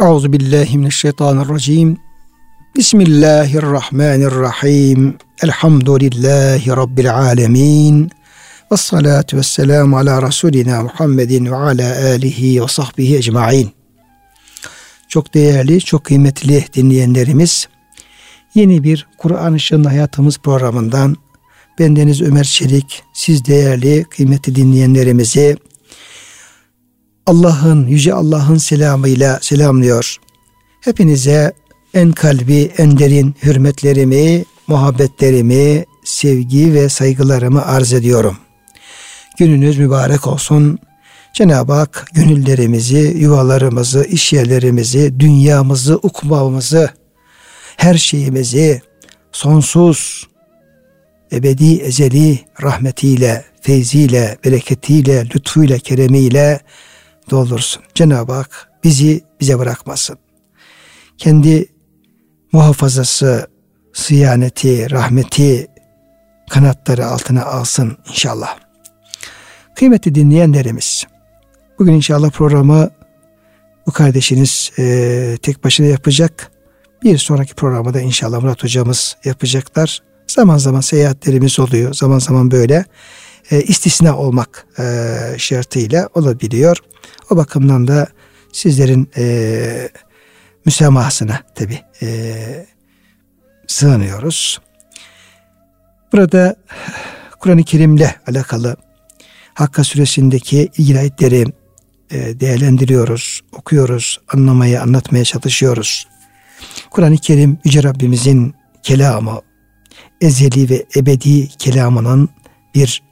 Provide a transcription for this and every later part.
Euzu billahi mineşşeytanirracim. Bismillahirrahmanirrahim. Elhamdülillahi rabbil alamin. Ves salatu vesselamu ala Resulina Muhammedin ve ala alihi ve sahbihi ecmaîn. Çok değerli, çok kıymetli dinleyenlerimiz, yeni bir Kur'an Işığında Hayatımız programından bendeniz Ömer Çelik, siz değerli, kıymetli dinleyenlerimizi Allah'ın, Yüce Allah'ın selamıyla selamlıyor. Hepinize en kalbi, en derin hürmetlerimi, muhabbetlerimi, sevgi ve saygılarımı arz ediyorum. Gününüz mübarek olsun. Cenab-ı Hak gönüllerimizi, yuvalarımızı, iş yerlerimizi, dünyamızı, ukbamızı, her şeyimizi sonsuz, ebedi, ezeli rahmetiyle, feyziyle, bereketiyle, lütfuyla, keremiyle doldursun. Cenab-ı Hak bizi bize bırakmasın. Kendi muhafazası, sıyaneti, rahmeti kanatları altına alsın inşallah. Kıymetli dinleyenlerimiz, bugün inşallah programı bu kardeşiniz e, tek başına yapacak. Bir sonraki programı da inşallah Murat hocamız yapacaklar. Zaman zaman seyahatlerimiz oluyor. Zaman zaman böyle e, istisna olmak e, şartıyla olabiliyor. O bakımdan da sizlerin e, müsamahasına tabi e, sığınıyoruz. Burada Kur'an-ı Kerim'le alakalı Hakka suresindeki ilgili ayetleri e, değerlendiriyoruz, okuyoruz, anlamaya, anlatmaya çalışıyoruz. Kur'an-ı Kerim Yüce Rabbimizin kelamı, ezeli ve ebedi kelamının bir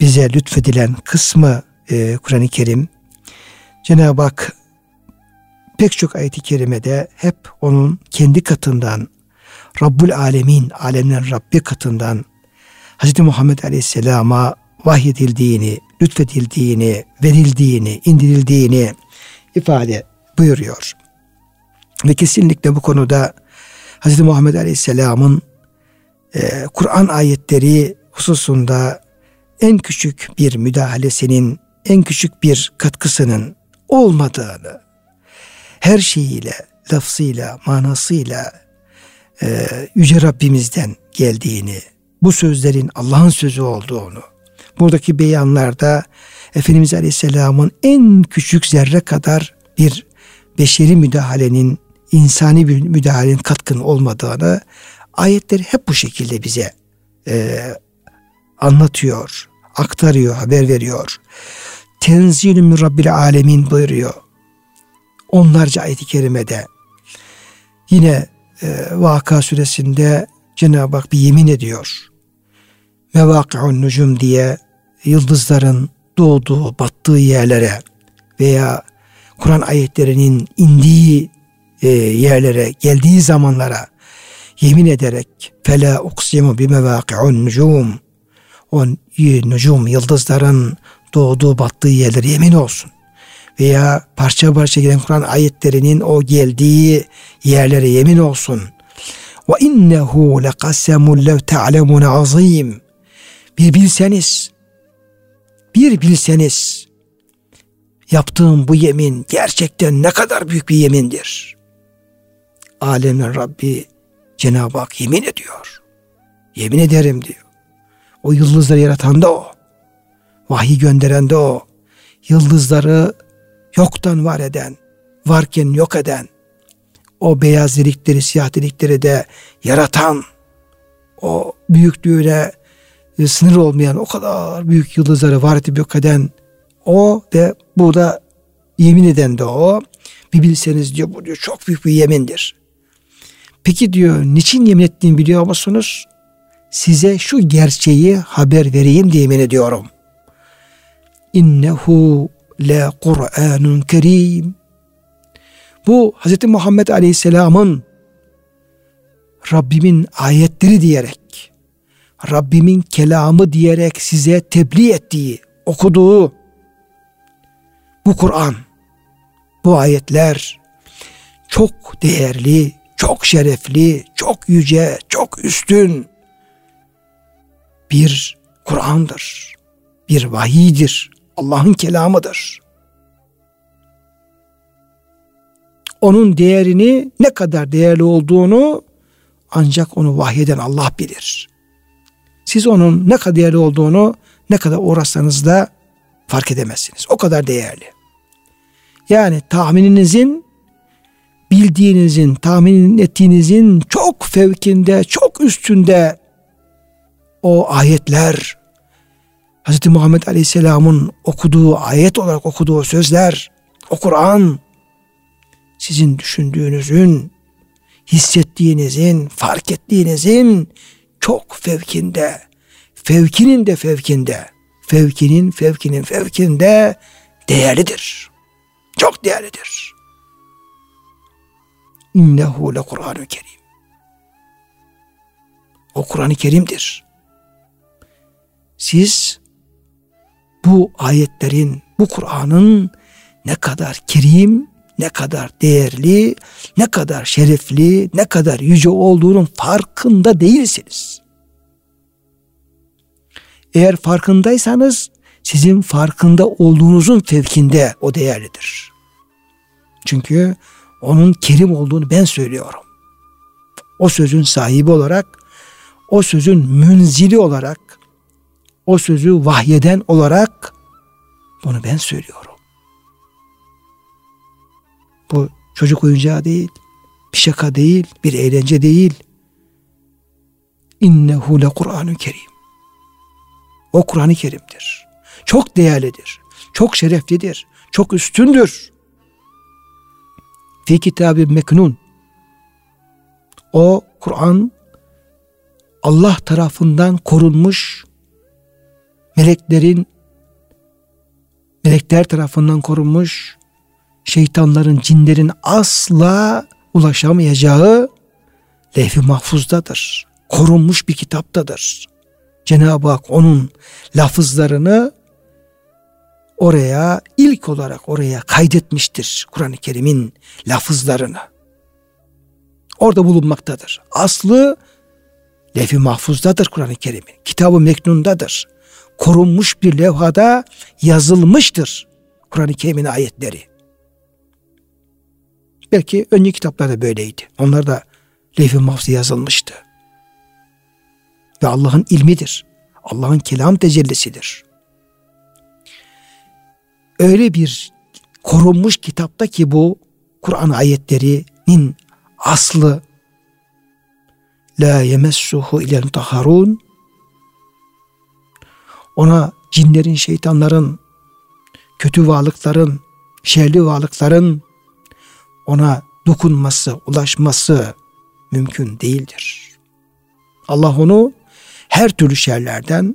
bize lütfedilen kısmı e, Kur'an-ı Kerim. Cenab-ı Hak pek çok ayet-i kerimede hep onun kendi katından, Rabbul Alemin, alemlerin Rabbi katından Hz. Muhammed Aleyhisselam'a vahyedildiğini, lütfedildiğini, verildiğini, indirildiğini ifade buyuruyor. Ve kesinlikle bu konuda Hz. Muhammed Aleyhisselam'ın e, Kur'an ayetleri hususunda en küçük bir müdahalesinin, en küçük bir katkısının olmadığını, her şeyiyle, lafzıyla, manasıyla e, Yüce Rabbimizden geldiğini, bu sözlerin Allah'ın sözü olduğunu, buradaki beyanlarda Efendimiz Aleyhisselam'ın en küçük zerre kadar bir beşeri müdahalenin, insani bir müdahalenin katkın olmadığını ayetleri hep bu şekilde bize e, anlatıyor, aktarıyor, haber veriyor. Tenzilü min Rabbil Alemin buyuruyor. Onlarca ayet-i kerimede. Yine e, Vaka suresinde Cenab-ı Hak bir yemin ediyor. Mevaki'un nucum diye yıldızların doğduğu, battığı yerlere veya Kur'an ayetlerinin indiği e, yerlere, geldiği zamanlara yemin ederek fela uksimu bi mevaki'un nucum o nucum yıldızların doğduğu battığı yerlere yemin olsun. Veya parça parça gelen Kur'an ayetlerinin o geldiği yerlere yemin olsun. Ve innehu lekasemun lev ta'lemun azim. Bir bilseniz, bir bilseniz yaptığım bu yemin gerçekten ne kadar büyük bir yemindir. Alemin Rabbi Cenab-ı Hak yemin ediyor. Yemin ederim diyor. O yıldızları yaratan da o. Vahiy gönderen de o. Yıldızları yoktan var eden, varken yok eden, o beyaz delikleri, siyah delikleri de yaratan, o büyüklüğüne e, sınır olmayan o kadar büyük yıldızları var edip yok eden o ve bu da yemin eden de o. Bir bilseniz diyor bu diyor çok büyük bir yemindir. Peki diyor niçin yemin ettiğini biliyor musunuz? Size şu gerçeği haber vereyim diye yemin ediyorum. İnnehu le Kur'anun kerim. Bu Hz. Muhammed Aleyhisselam'ın Rabbimin ayetleri diyerek, Rabbimin kelamı diyerek size tebliğ ettiği, okuduğu bu Kur'an, bu ayetler çok değerli, çok şerefli, çok yüce, çok üstün bir Kur'an'dır. Bir vahiydir. Allah'ın kelamıdır. onun değerini ne kadar değerli olduğunu ancak onu vahyeden Allah bilir. Siz onun ne kadar değerli olduğunu ne kadar uğraşsanız da fark edemezsiniz. O kadar değerli. Yani tahmininizin bildiğinizin, tahmin ettiğinizin çok fevkinde, çok üstünde o ayetler, Hz. Muhammed Aleyhisselam'ın okuduğu, ayet olarak okuduğu sözler, o Kur'an, sizin düşündüğünüzün, hissettiğinizin, fark ettiğinizin çok fevkinde, fevkinin de fevkinde, fevkinin fevkinin fevkinde değerlidir. Çok değerlidir. İnnehu le Kur'an-ı Kerim. O Kur'an-ı Kerim'dir. Siz bu ayetlerin, bu Kur'an'ın ne kadar kerim, ne kadar değerli, ne kadar şerefli, ne kadar yüce olduğunun farkında değilsiniz. Eğer farkındaysanız sizin farkında olduğunuzun fevkinde o değerlidir. Çünkü onun kerim olduğunu ben söylüyorum. O sözün sahibi olarak, o sözün münzili olarak, o sözü vahyeden olarak bunu ben söylüyorum. Bu çocuk oyuncağı değil, bir şaka değil, bir eğlence değil. İnnehu le Kur'an-ı Kerim. O Kur'an-ı Kerim'dir. Çok değerlidir. Çok şereflidir. Çok üstündür. Fi kitabı meknun. O Kur'an Allah tarafından korunmuş meleklerin melekler tarafından korunmuş şeytanların, cinlerin asla ulaşamayacağı lehvi mahfuzdadır. Korunmuş bir kitaptadır. Cenab-ı Hak onun lafızlarını oraya ilk olarak oraya kaydetmiştir. Kur'an-ı Kerim'in lafızlarını. Orada bulunmaktadır. Aslı levh-i mahfuzdadır Kur'an-ı Kerim'in. Kitabı Meknun'dadır. Korunmuş bir levhada yazılmıştır Kur'an-ı Kerim'in ayetleri. Belki önceki kitaplarda böyleydi. Onlar da levh-i mahfuz yazılmıştı. Ve Allah'ın ilmidir. Allah'ın kelam tecellisidir. Öyle bir korunmuş kitapta ki bu Kur'an ayetlerinin aslı la yemessuhu ilel mutahharun ona cinlerin, şeytanların, kötü varlıkların, şerli varlıkların ona dokunması, ulaşması mümkün değildir. Allah onu her türlü şerlerden,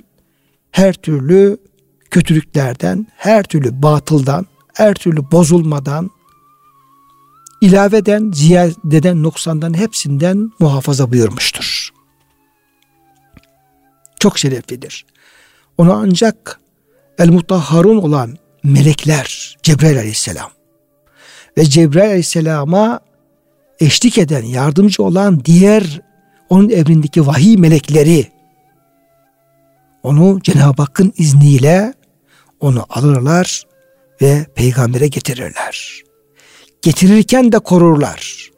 her türlü kötülüklerden, her türlü batıldan, her türlü bozulmadan, ilaveden, ziyadeden, noksandan hepsinden muhafaza buyurmuştur. Çok şereflidir. Onu ancak el mutahharun olan melekler, Cebrail aleyhisselam ve Cebrail aleyhisselama eşlik eden, yardımcı olan diğer onun emrindeki vahiy melekleri onu Cenab-ı Hakk'ın izniyle onu alırlar ve peygambere getirirler. Getirirken de korurlar.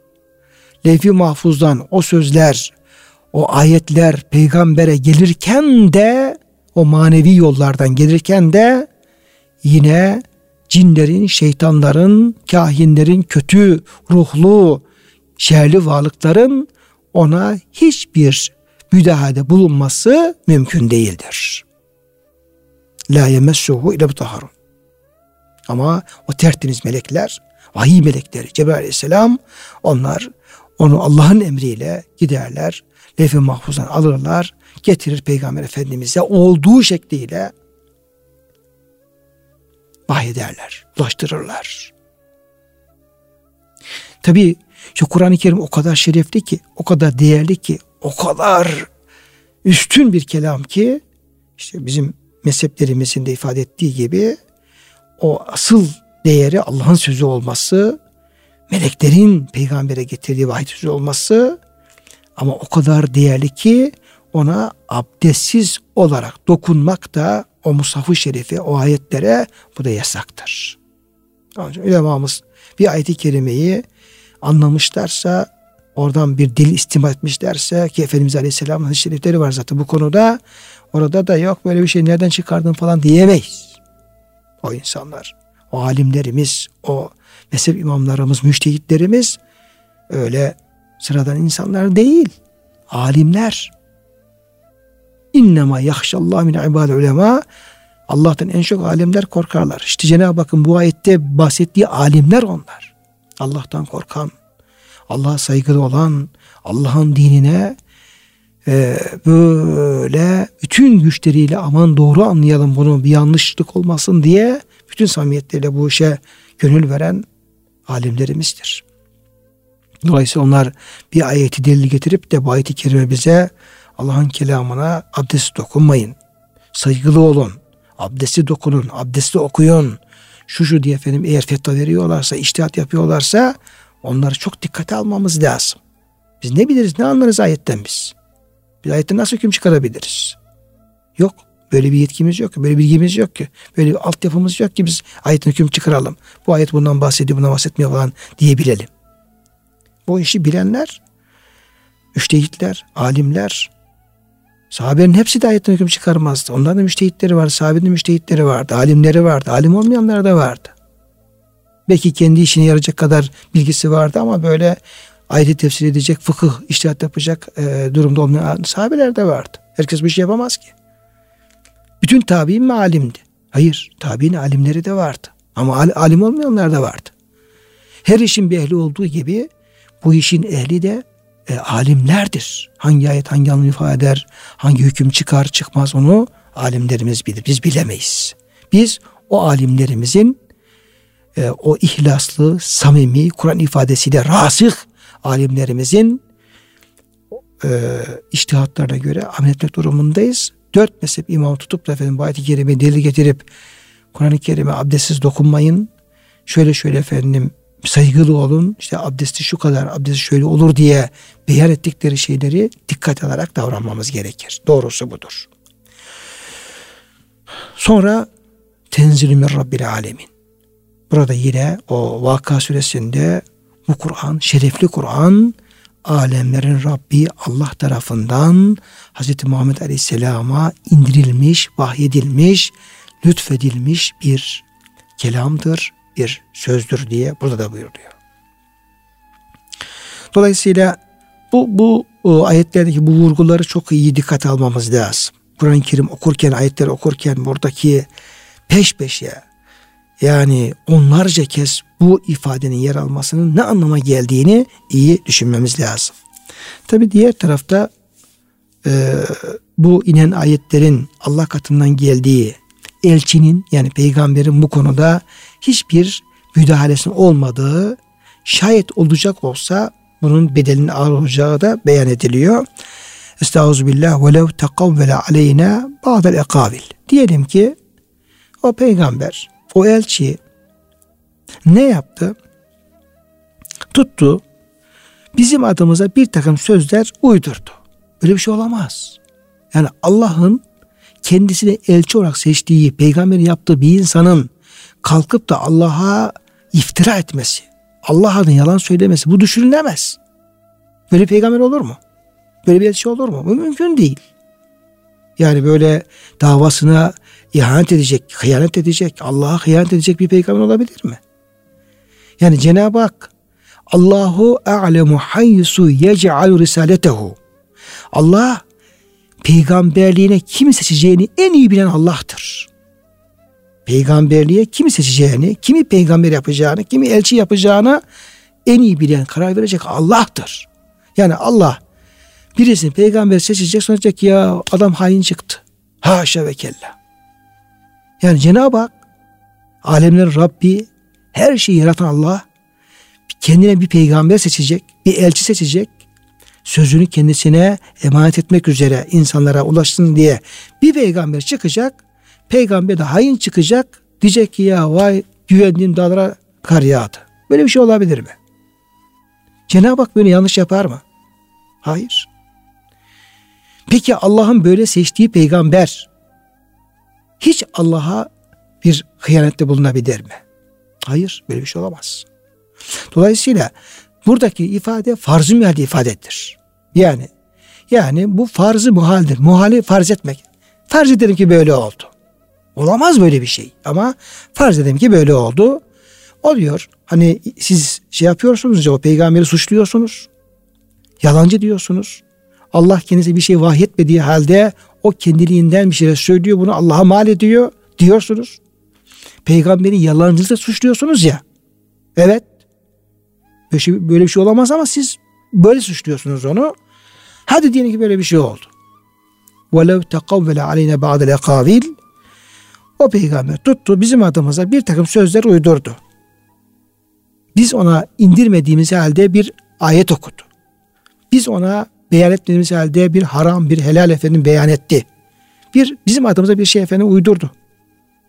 Levh-i mahfuzdan o sözler, o ayetler peygambere gelirken de o manevi yollardan gelirken de yine cinlerin, şeytanların, kahinlerin, kötü ruhlu, şerli varlıkların ona hiçbir müdahalede bulunması mümkün değildir. La yemessuhu ile mutahharun. Ama o tertemiz melekler, vahiy melekleri Cebrail aleyhisselam onlar onu Allah'ın emriyle giderler. Levh-i mahfuzdan alırlar, getirir Peygamber Efendimiz'e olduğu şekliyle vahyederler, ulaştırırlar. Tabi şu Kur'an-ı Kerim o kadar şerefli ki, o kadar değerli ki, o kadar üstün bir kelam ki, işte bizim mezheplerimizin de ifade ettiği gibi o asıl değeri Allah'ın sözü olması, meleklerin peygambere getirdiği vahiy olması ama o kadar değerli ki ona abdestsiz olarak dokunmak da o musafı şerifi, o ayetlere bu da yasaktır. Ulemamız bir ayeti kerimeyi anlamışlarsa oradan bir dil istima etmişlerse ki Efendimiz Aleyhisselam'ın hadis şerifleri var zaten bu konuda orada da yok böyle bir şey nereden çıkardın falan diyemeyiz. O insanlar, o alimlerimiz, o mezhep imamlarımız, müştehitlerimiz öyle sıradan insanlar değil. Alimler. İnnemâ yahşallâh min ibâd ulema Allah'tan en çok alimler korkarlar. İşte Cenab-ı Hakk'ın bu ayette bahsettiği alimler onlar. Allah'tan korkan, Allah'a saygılı olan, Allah'ın dinine e, böyle bütün güçleriyle aman doğru anlayalım bunu bir yanlışlık olmasın diye bütün samimiyetleriyle bu işe gönül veren alimlerimizdir. Dolayısıyla onlar bir ayeti delil getirip de bu ayeti kerime bize Allah'ın kelamına abdest dokunmayın. Saygılı olun. Abdesti dokunun. Abdesti okuyun. Şu şu diye efendim eğer fetva veriyorlarsa, iştihat yapıyorlarsa onları çok dikkate almamız lazım. Biz ne biliriz, ne anlarız ayetten biz? Biz ayetten nasıl hüküm çıkarabiliriz? Yok. Böyle bir yetkimiz yok ki, böyle bilgimiz yok ki, böyle bir altyapımız yok ki biz ayetin hüküm çıkaralım. Bu ayet bundan bahsediyor, bundan bahsetmiyor falan diyebilelim. Bu işi bilenler, müştehitler, alimler, sahabenin hepsi de ayetten hüküm çıkarmazdı. Onların da müştehitleri vardı, sahabenin müştehitleri vardı, alimleri vardı, alim olmayanlar da vardı. Belki kendi işine yarayacak kadar bilgisi vardı ama böyle ayeti tefsir edecek, fıkıh, iştihat yapacak e, durumda olmayan sahabeler de vardı. Herkes bir şey yapamaz ki. Bütün tabi'in mi alimdi? Hayır, tabi'in alimleri de vardı. Ama al, alim olmayanlar da vardı. Her işin bir ehli olduğu gibi bu işin ehli de e, alimlerdir. Hangi ayet hangi anlam ifade eder, hangi hüküm çıkar çıkmaz onu alimlerimiz bilir. Biz bilemeyiz. Biz o alimlerimizin e, o ihlaslı, samimi, Kur'an ifadesiyle rasih alimlerimizin e, iştihatlarına göre amel etmek durumundayız. Dört mezhep imam tutup da efendim bu ayet-i kerime delil getirip Kur'an-ı Kerim'e abdestsiz dokunmayın. Şöyle şöyle efendim saygılı olun. İşte abdesti şu kadar, abdesti şöyle olur diye beyan ettikleri şeyleri dikkat alarak davranmamız gerekir. Doğrusu budur. Sonra tenzilü min rabbil alemin. Burada yine o Vaka suresinde bu Kur'an, şerefli Kur'an alemlerin Rabbi Allah tarafından Hz. Muhammed Aleyhisselam'a indirilmiş, vahyedilmiş, lütfedilmiş bir kelamdır, bir sözdür diye burada da buyuruyor. Dolayısıyla bu, bu o ayetlerdeki bu vurguları çok iyi dikkat almamız lazım. Kur'an-ı Kerim okurken, ayetleri okurken buradaki peş peşe yani onlarca kez bu ifadenin yer almasının ne anlama geldiğini iyi düşünmemiz lazım. Tabi diğer tarafta e, bu inen ayetlerin Allah katından geldiği elçinin yani peygamberin bu konuda hiçbir müdahalesinin olmadığı şayet olacak olsa bunun bedelinin ağır olacağı da beyan ediliyor. Estağfirullah ve lev tekavvele aleyna ba'del ekavil. Diyelim ki o peygamber o elçi ne yaptı? Tuttu bizim adımıza bir takım sözler uydurdu. Böyle bir şey olamaz. Yani Allah'ın kendisini elçi olarak seçtiği, peygamberin yaptığı bir insanın kalkıp da Allah'a iftira etmesi, Allah'a yalan söylemesi bu düşünülemez. Böyle peygamber olur mu? Böyle bir elçi olur mu? Bu mümkün değil. Yani böyle davasına ihanet edecek, hıyanet edecek, Allah'a hıyanet edecek bir peygamber olabilir mi? Yani Cenab-ı Hak Allahu a'lemu haysu yec'al risaletehu. Allah peygamberliğine kimi seçeceğini en iyi bilen Allah'tır. Peygamberliğe kimi seçeceğini, kimi peygamber yapacağını, kimi elçi yapacağını en iyi bilen, karar verecek Allah'tır. Yani Allah birisini peygamber seçecek sonra diyecek ya adam hain çıktı. Haşa ve kella. Yani Cenab-ı Hak alemlerin Rabbi her şeyi yaratan Allah kendine bir peygamber seçecek, bir elçi seçecek. Sözünü kendisine emanet etmek üzere insanlara ulaşsın diye bir peygamber çıkacak. Peygamber de hain çıkacak. Diyecek ki ya vay güvendiğim dağlara kar yağdı. Böyle bir şey olabilir mi? Cenab-ı Hak böyle yanlış yapar mı? Hayır. Peki Allah'ın böyle seçtiği peygamber hiç Allah'a bir hıyanette bulunabilir mi? Hayır böyle bir şey olamaz. Dolayısıyla Buradaki ifade farz-ı mühal ifadedir. Yani yani bu farzı muhaldir. Muhali farz etmek. Farz edelim ki böyle oldu. Olamaz böyle bir şey. Ama farz edelim ki böyle oldu. Oluyor. Hani siz şey yapıyorsunuz ya o peygamberi suçluyorsunuz. Yalancı diyorsunuz. Allah kendisi bir şey vahyetmediği halde o kendiliğinden bir şeyler söylüyor. Bunu Allah'a mal ediyor diyorsunuz. Peygamberi yalancılıkla suçluyorsunuz ya. Evet. Şey, böyle bir şey olamaz ama siz böyle suçluyorsunuz onu. Hadi diyelim ki böyle bir şey oldu. وَلَوْ تَقَوَّلَ عَلَيْنَا بَعْدَ الْاَقَابِيلِ O peygamber tuttu bizim adımıza bir takım sözler uydurdu. Biz ona indirmediğimiz halde bir ayet okudu. Biz ona beyan etmediğimiz halde bir haram, bir helal efendim beyan etti. Bir bizim adımıza bir şey efendim uydurdu.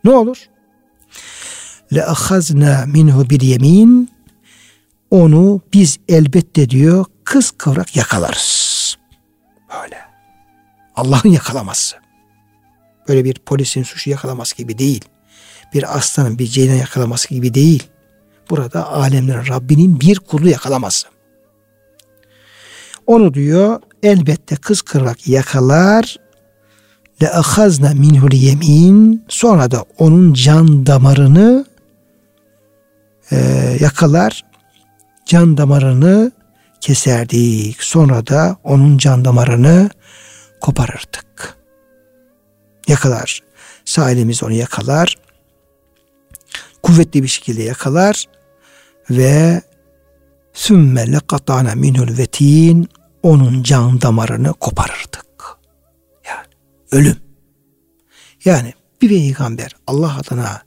Ne olur? Le ahazna minhu bil yemin onu biz elbette diyor kız kıvrak yakalarız. Böyle. Allah'ın yakalaması. Böyle bir polisin suçu yakalaması gibi değil. Bir aslanın bir ceylan yakalaması gibi değil. Burada alemlerin Rabbinin bir kulu yakalaması. Onu diyor elbette kız kıvrak yakalar le ahazna minhul yemin sonra da onun can damarını e, yakalar can damarını keserdik. Sonra da onun can damarını koparırdık. Yakalar. Sağ onu yakalar. Kuvvetli bir şekilde yakalar ve sümme lekatana minhul vetin onun can damarını koparırdık. Yani ölüm. Yani bir peygamber Allah adına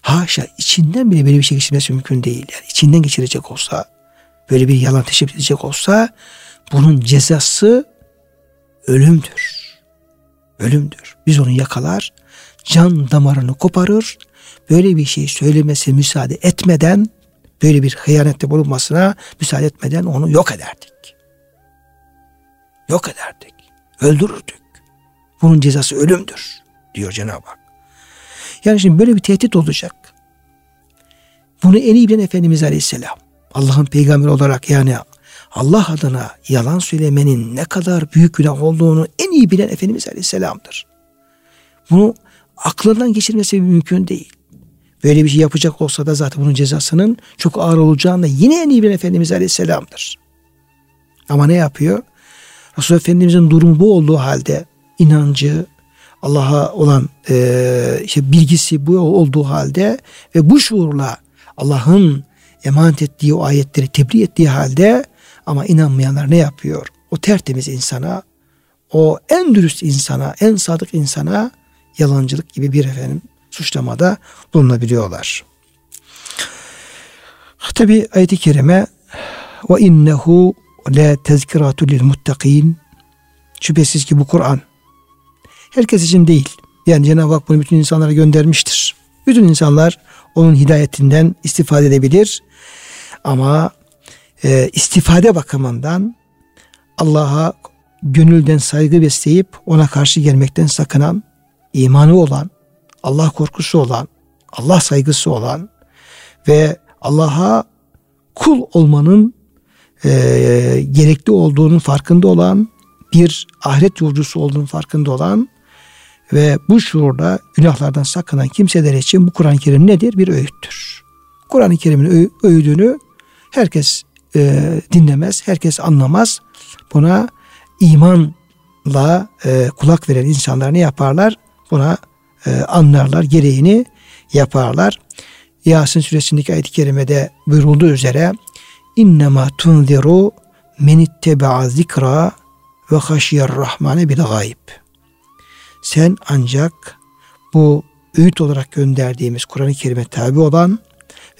haşa içinden bile böyle bir şey geçirmesi mümkün değil. Yani içinden geçirecek olsa böyle bir yalan teşebbüs edecek olsa bunun cezası ölümdür. Ölümdür. Biz onu yakalar, can damarını koparır, böyle bir şey söylemesi müsaade etmeden, böyle bir hıyanette bulunmasına müsaade etmeden onu yok ederdik. Yok ederdik. Öldürürdük. Bunun cezası ölümdür diyor Cenab-ı Hak. Yani şimdi böyle bir tehdit olacak. Bunu en iyi bilen Efendimiz Aleyhisselam. Allah'ın peygamberi olarak yani Allah adına yalan söylemenin ne kadar büyük günah olduğunu en iyi bilen Efendimiz Aleyhisselam'dır. Bunu aklından geçirmesi mümkün değil. Böyle bir şey yapacak olsa da zaten bunun cezasının çok ağır olacağını yine en iyi bilen Efendimiz Aleyhisselam'dır. Ama ne yapıyor? Resul Efendimizin durumu bu olduğu halde inancı, Allah'a olan e, işte bilgisi bu olduğu halde ve bu şuurla Allah'ın emanet ettiği o ayetleri tebliğ ettiği halde ama inanmayanlar ne yapıyor? O tertemiz insana, o en dürüst insana, en sadık insana yalancılık gibi bir efendim suçlamada bulunabiliyorlar. Tabi ayet-i kerime ve innehu la tezkiratu lil muttakin şüphesiz ki bu Kur'an herkes için değil. Yani Cenab-ı Hak bunu bütün insanlara göndermiştir. Bütün insanlar onun hidayetinden istifade edebilir. Ama e, istifade bakımından Allah'a gönülden saygı besleyip ona karşı gelmekten sakınan, imanı olan, Allah korkusu olan, Allah saygısı olan ve Allah'a kul olmanın e, gerekli olduğunun farkında olan bir ahiret yolcusu olduğunun farkında olan ve bu şuurda günahlardan sakınan kimseler için bu Kur'an-ı Kerim nedir? Bir öğüttür. Kur'an-ı Kerim'in öğüdünü herkes e, dinlemez, herkes anlamaz. Buna imanla e, kulak veren insanlar ne yaparlar? Buna e, anlarlar, gereğini yaparlar. Yasin suresindeki ayet-i kerimede buyurulduğu üzere innema tunziru men itteba'a zikra ve haşiyer rahmane bil gayb. Sen ancak bu öğüt olarak gönderdiğimiz Kur'an-ı Kerim'e tabi olan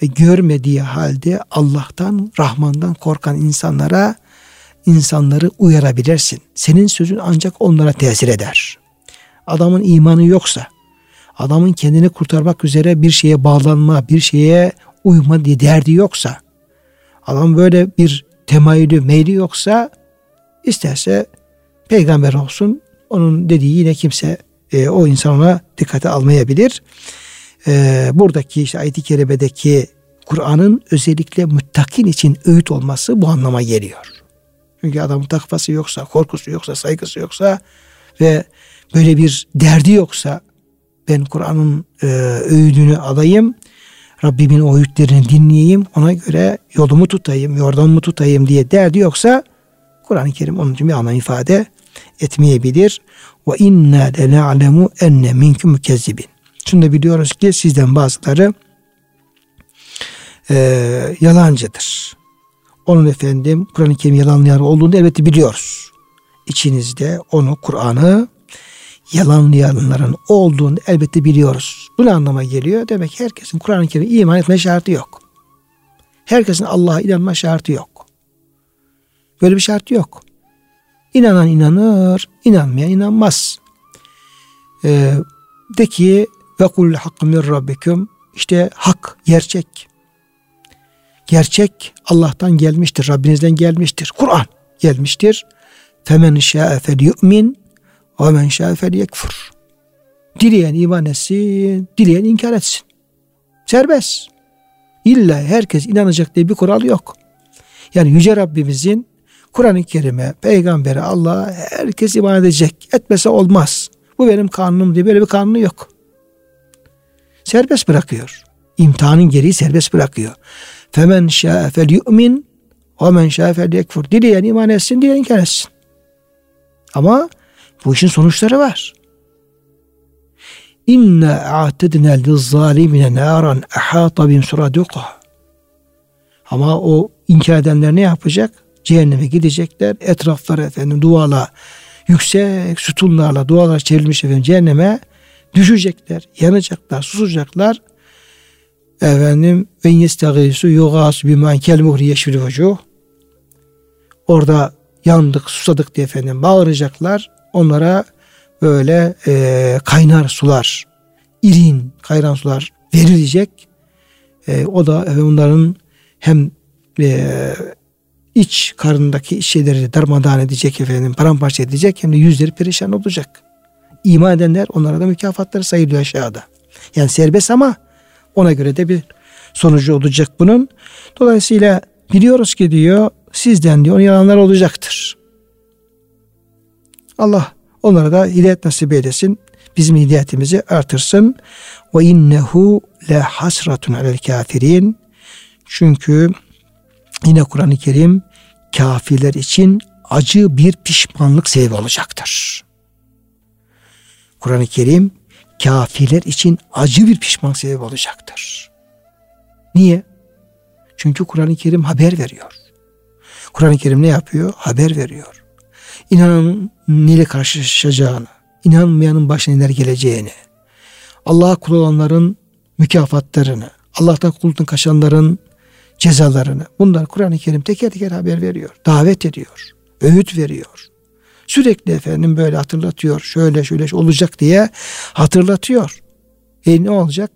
ve görmediği halde Allah'tan, Rahman'dan korkan insanlara insanları uyarabilirsin. Senin sözün ancak onlara tesir eder. Adamın imanı yoksa, adamın kendini kurtarmak üzere bir şeye bağlanma, bir şeye uyma diye derdi yoksa, adam böyle bir temayülü, meyli yoksa isterse peygamber olsun, onun dediği yine kimse e, o insan ona dikkate almayabilir. E, buradaki işte ayet-i kerimedeki Kur'an'ın özellikle müttakin için öğüt olması bu anlama geliyor. Çünkü adamın takvası yoksa, korkusu yoksa, saygısı yoksa ve böyle bir derdi yoksa ben Kur'an'ın e, öğüdünü alayım, Rabbimin o öğütlerini dinleyeyim, ona göre yolumu tutayım, yordamımı tutayım diye derdi yoksa Kur'an-ı Kerim onun için bir anlam ifade etmeyebilir. Ve inna lena'lemu enne minkum mükezzibin. Şunu da biliyoruz ki sizden bazıları e, yalancıdır. Onun efendim Kur'an-ı Kerim yalanlayan olduğunu elbette biliyoruz. İçinizde onu Kur'an'ı yalanlayanların olduğunu elbette biliyoruz. Bu ne anlama geliyor? Demek ki herkesin Kur'an-ı Kerim iman etme şartı yok. Herkesin Allah'a inanma şartı yok. Böyle bir şart yok. İnanan inanır, inanmayan inanmaz. Ee, de ki ve kul hakkı min rabbikum işte hak, gerçek. Gerçek Allah'tan gelmiştir, Rabbinizden gelmiştir. Kur'an gelmiştir. Femen şa'e fel yu'min ve men şa'e fel yekfur. Dileyen iman etsin, dileyen inkar etsin. Serbest. İlla herkes inanacak diye bir kural yok. Yani Yüce Rabbimizin Kur'an-ı Kerim'e, peygambere, Allah'a herkes iman edecek. Etmese olmaz. Bu benim kanunum diye böyle bir kanunu yok. Serbest bırakıyor. İmtihanın gereği serbest bırakıyor. Femen şâ'e fel yu'min ve men şâ'e fel yekfur. Dileyen iman etsin, dileyen inkar etsin. Ama bu işin sonuçları var. İnna a'tedna lizzalimine naran ahata suraduqa. Ama o inkar edenler ne yapacak? Cehenneme gidecekler. Etrafları efendim duvarla yüksek sütunlarla duvarlar çevrilmiş efendim cehenneme düşecekler, yanacaklar, susacaklar. Efendim ve yestagisu yugas biman kel muhri vucuh. Orada yandık, susadık diye efendim bağıracaklar. Onlara böyle e, kaynar sular, irin kaynar sular verilecek. E, o da efendim, onların hem e, iç karnındaki şeyleri darmadağın edecek efendim, paramparça edecek hem de yüzleri perişan olacak. İman edenler onlara da mükafatları sayılıyor aşağıda. Yani serbest ama ona göre de bir sonucu olacak bunun. Dolayısıyla biliyoruz ki diyor sizden diyor yalanlar olacaktır. Allah onlara da hidayet nasip eylesin. Bizim hidayetimizi artırsın. Ve innehu le hasratun alel kafirin. Çünkü yine Kur'an-ı Kerim kafirler için acı bir pişmanlık sebebi olacaktır. Kur'an-ı Kerim kafirler için acı bir pişman sebebi olacaktır. Niye? Çünkü Kur'an-ı Kerim haber veriyor. Kur'an-ı Kerim ne yapıyor? Haber veriyor. İnananın neyle karşılaşacağını, inanmayanın başına neler geleceğini, Allah'a kul olanların mükafatlarını, Allah'tan kuldan kaçanların cezalarını bunlar Kur'an-ı Kerim teker teker haber veriyor. Davet ediyor. Öğüt veriyor. Sürekli efendim böyle hatırlatıyor. Şöyle şöyle olacak diye hatırlatıyor. E ne olacak?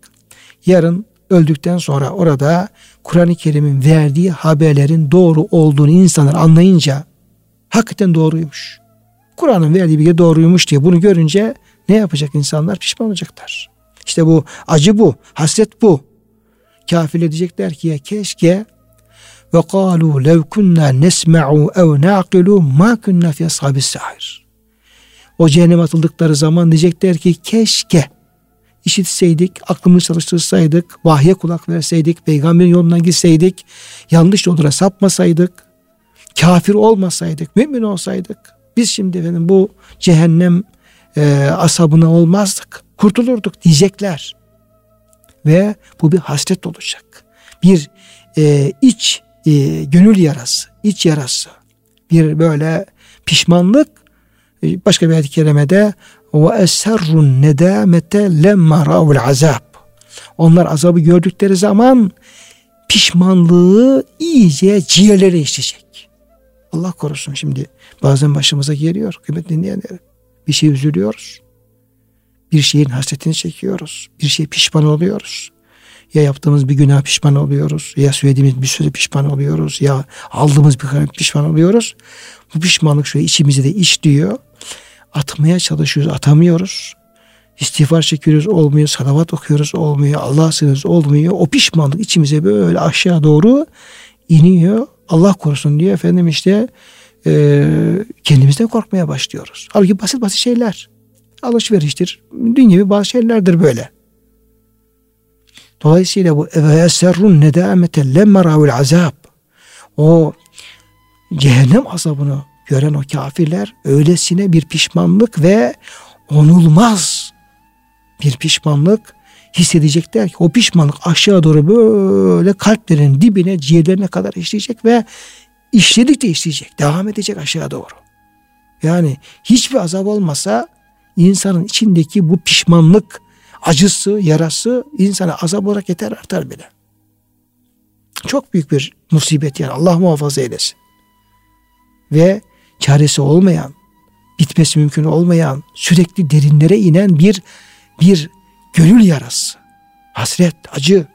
Yarın öldükten sonra orada Kur'an-ı Kerim'in verdiği haberlerin doğru olduğunu insanlar anlayınca hakikaten doğruymuş. Kur'an'ın verdiği bilgi doğruymuş diye bunu görünce ne yapacak insanlar? Pişman olacaklar. İşte bu acı bu, hasret bu. Kafirler diyecekler ki ya keşke ve kalu lev kunna nesma'u ev naqilu ma kunna fi ashabis sahir. O cehennem atıldıkları zaman diyecekler ki keşke işitseydik, aklımızı çalıştırsaydık, vahye kulak verseydik, peygamberin yolundan gitseydik, yanlış yollara sapmasaydık, kafir olmasaydık, mümin olsaydık, biz şimdi efendim bu cehennem e, asabına olmazdık, kurtulurduk diyecekler. Ve bu bir hasret olacak. Bir e, iç e, gönül yarası, iç yarası, bir böyle pişmanlık e, başka bir ayet-i kerimede ve eserrun nedamete lemma ra'ul azab. Onlar azabı gördükleri zaman pişmanlığı iyice ciğerlere işleyecek. Allah korusun şimdi bazen başımıza geliyor kıymetli dinleyenler. Bir şey üzülüyoruz. Bir şeyin hasretini çekiyoruz. Bir şey pişman oluyoruz. Ya yaptığımız bir günah pişman oluyoruz. Ya söylediğimiz bir sözü pişman oluyoruz. Ya aldığımız bir karar pişman oluyoruz. Bu pişmanlık şöyle içimizde de işliyor. Atmaya çalışıyoruz, atamıyoruz. İstiğfar çekiyoruz olmuyor, salavat okuyoruz olmuyor, Allah'a sığınıyoruz olmuyor. O pişmanlık içimize böyle aşağı doğru iniyor. Allah korusun diye efendim işte e, kendimizden korkmaya başlıyoruz. Halbuki basit basit şeyler. Alışveriştir. Dünya bazı şeylerdir böyle. Dolayısıyla bu ve eserrun nedamete lemma azab. O cehennem azabını gören o kafirler öylesine bir pişmanlık ve onulmaz bir pişmanlık hissedecekler ki o pişmanlık aşağı doğru böyle kalplerin dibine ciğerlerine kadar işleyecek ve işledikçe işleyecek. Devam edecek aşağı doğru. Yani hiçbir azap olmasa insanın içindeki bu pişmanlık acısı, yarası insana azap olarak yeter artar bile. Çok büyük bir musibet yani Allah muhafaza eylesin. Ve çaresi olmayan, bitmesi mümkün olmayan, sürekli derinlere inen bir bir gönül yarası. Hasret, acı.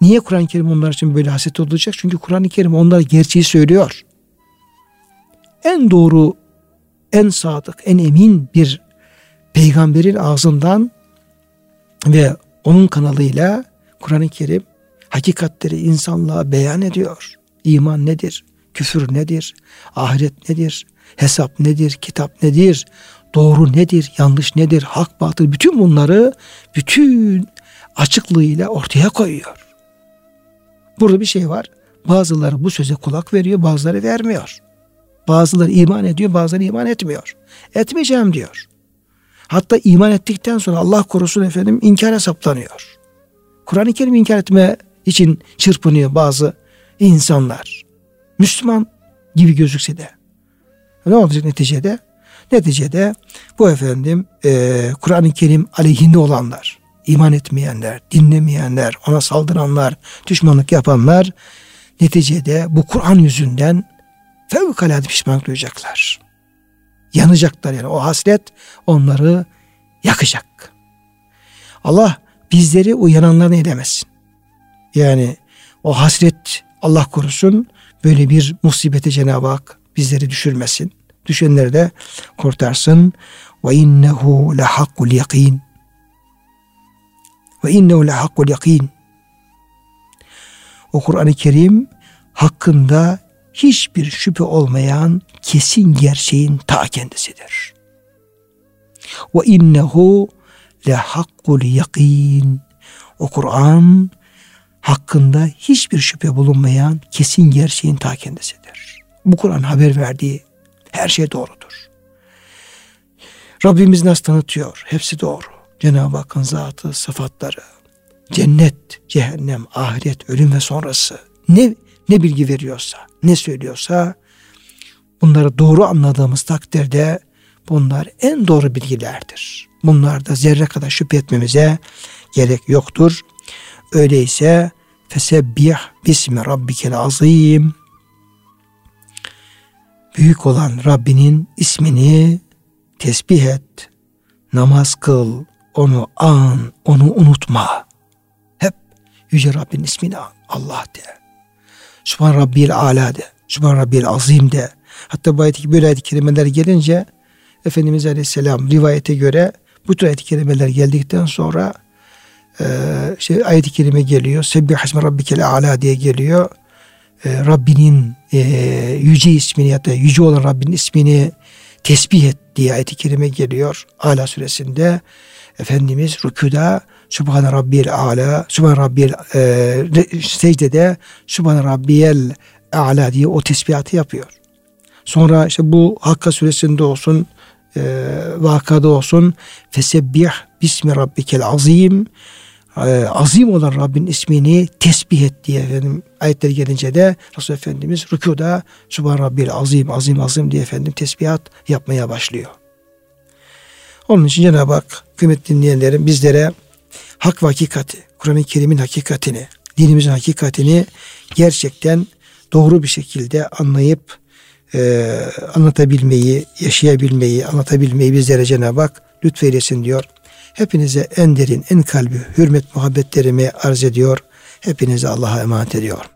Niye Kur'an-ı Kerim onlar için böyle hasret olacak? Çünkü Kur'an-ı Kerim onlara gerçeği söylüyor. En doğru, en sadık, en emin bir peygamberin ağzından ve onun kanalıyla Kur'an-ı Kerim hakikatleri insanlığa beyan ediyor. İman nedir? Küfür nedir? Ahiret nedir? Hesap nedir? Kitap nedir? Doğru nedir? Yanlış nedir? Hak batıl bütün bunları bütün açıklığıyla ortaya koyuyor. Burada bir şey var. Bazıları bu söze kulak veriyor, bazıları vermiyor. Bazıları iman ediyor, bazıları iman etmiyor. Etmeyeceğim diyor. Hatta iman ettikten sonra Allah korusun efendim inkara saplanıyor. Kur'an-ı Kerim inkar etme için çırpınıyor bazı insanlar. Müslüman gibi gözükse de. Ne olacak neticede? Neticede bu efendim e, Kur'an-ı Kerim aleyhinde olanlar, iman etmeyenler, dinlemeyenler, ona saldıranlar, düşmanlık yapanlar neticede bu Kur'an yüzünden fevkalade pişmanlık duyacaklar. Yanacaklar yani o hasret onları yakacak. Allah bizleri uyananlarını eylemesin. Yani o hasret Allah korusun böyle bir musibete Cenab-ı Hak bizleri düşürmesin. Düşenleri de kurtarsın. Ve innehu lehakkul yakin. Ve innehu lehakkul yakin. O Kur'an-ı Kerim hakkında hiçbir şüphe olmayan kesin gerçeğin ta kendisidir. Ve innehu lehakkul yakin. O Kur'an hakkında hiçbir şüphe bulunmayan kesin gerçeğin ta kendisidir. Bu Kur'an haber verdiği her şey doğrudur. Rabbimiz nasıl tanıtıyor? Hepsi doğru. Cenab-ı Hakk'ın zatı, sıfatları, cennet, cehennem, ahiret, ölüm ve sonrası ne ne bilgi veriyorsa, ne söylüyorsa bunları doğru anladığımız takdirde bunlar en doğru bilgilerdir. Bunlarda zerre kadar şüphe etmemize gerek yoktur. Öyleyse fesebbih bismi rabbikel azim büyük olan Rabbinin ismini tesbih et, namaz kıl, onu an, onu unutma. Hep Yüce Rabbin ismini an, Allah de. Sübhan Rabbil Ala de, Sübhan Rabbil Azim de. Hatta bu ayet böyle ayet kelimeler gelince Efendimiz Aleyhisselam rivayete göre bu tür ayet kelimeler geldikten sonra e, şey, ayet-i kerime geliyor. Sebbih hasme rabbikel ala diye geliyor. E, Rabbinin e, yüce ismini ya da yüce olan Rabbinin ismini tesbih et diye ayet-i kerime geliyor. Ala suresinde Efendimiz rükuda Subhane Rabbiyel Ala, Subhane Rabbiyel e, secdede Subhane Rabbiyel Ala diye o tesbihatı yapıyor. Sonra işte bu Hakka suresinde olsun, e, vakada olsun Fesebbih Bismi Rabbikel Azim e, azim olan Rabbin ismini tesbih et diye efendim ayetler gelince de Resul Efendimiz rükuda Subhan Rabbil azim azim azim diye efendim tesbihat yapmaya başlıyor. Onun için Cenab-ı Hak kıymetli dinleyenlerim bizlere hak ve hakikati, Kur'an-ı Kerim'in hakikatini, dinimizin hakikatini gerçekten doğru bir şekilde anlayıp e, anlatabilmeyi, yaşayabilmeyi, anlatabilmeyi bizlere Cenab-ı Hak lütfeylesin diyor. Hepinize en derin, en kalbi hürmet muhabbetlerimi arz ediyor. Hepinize Allah'a emanet ediyorum.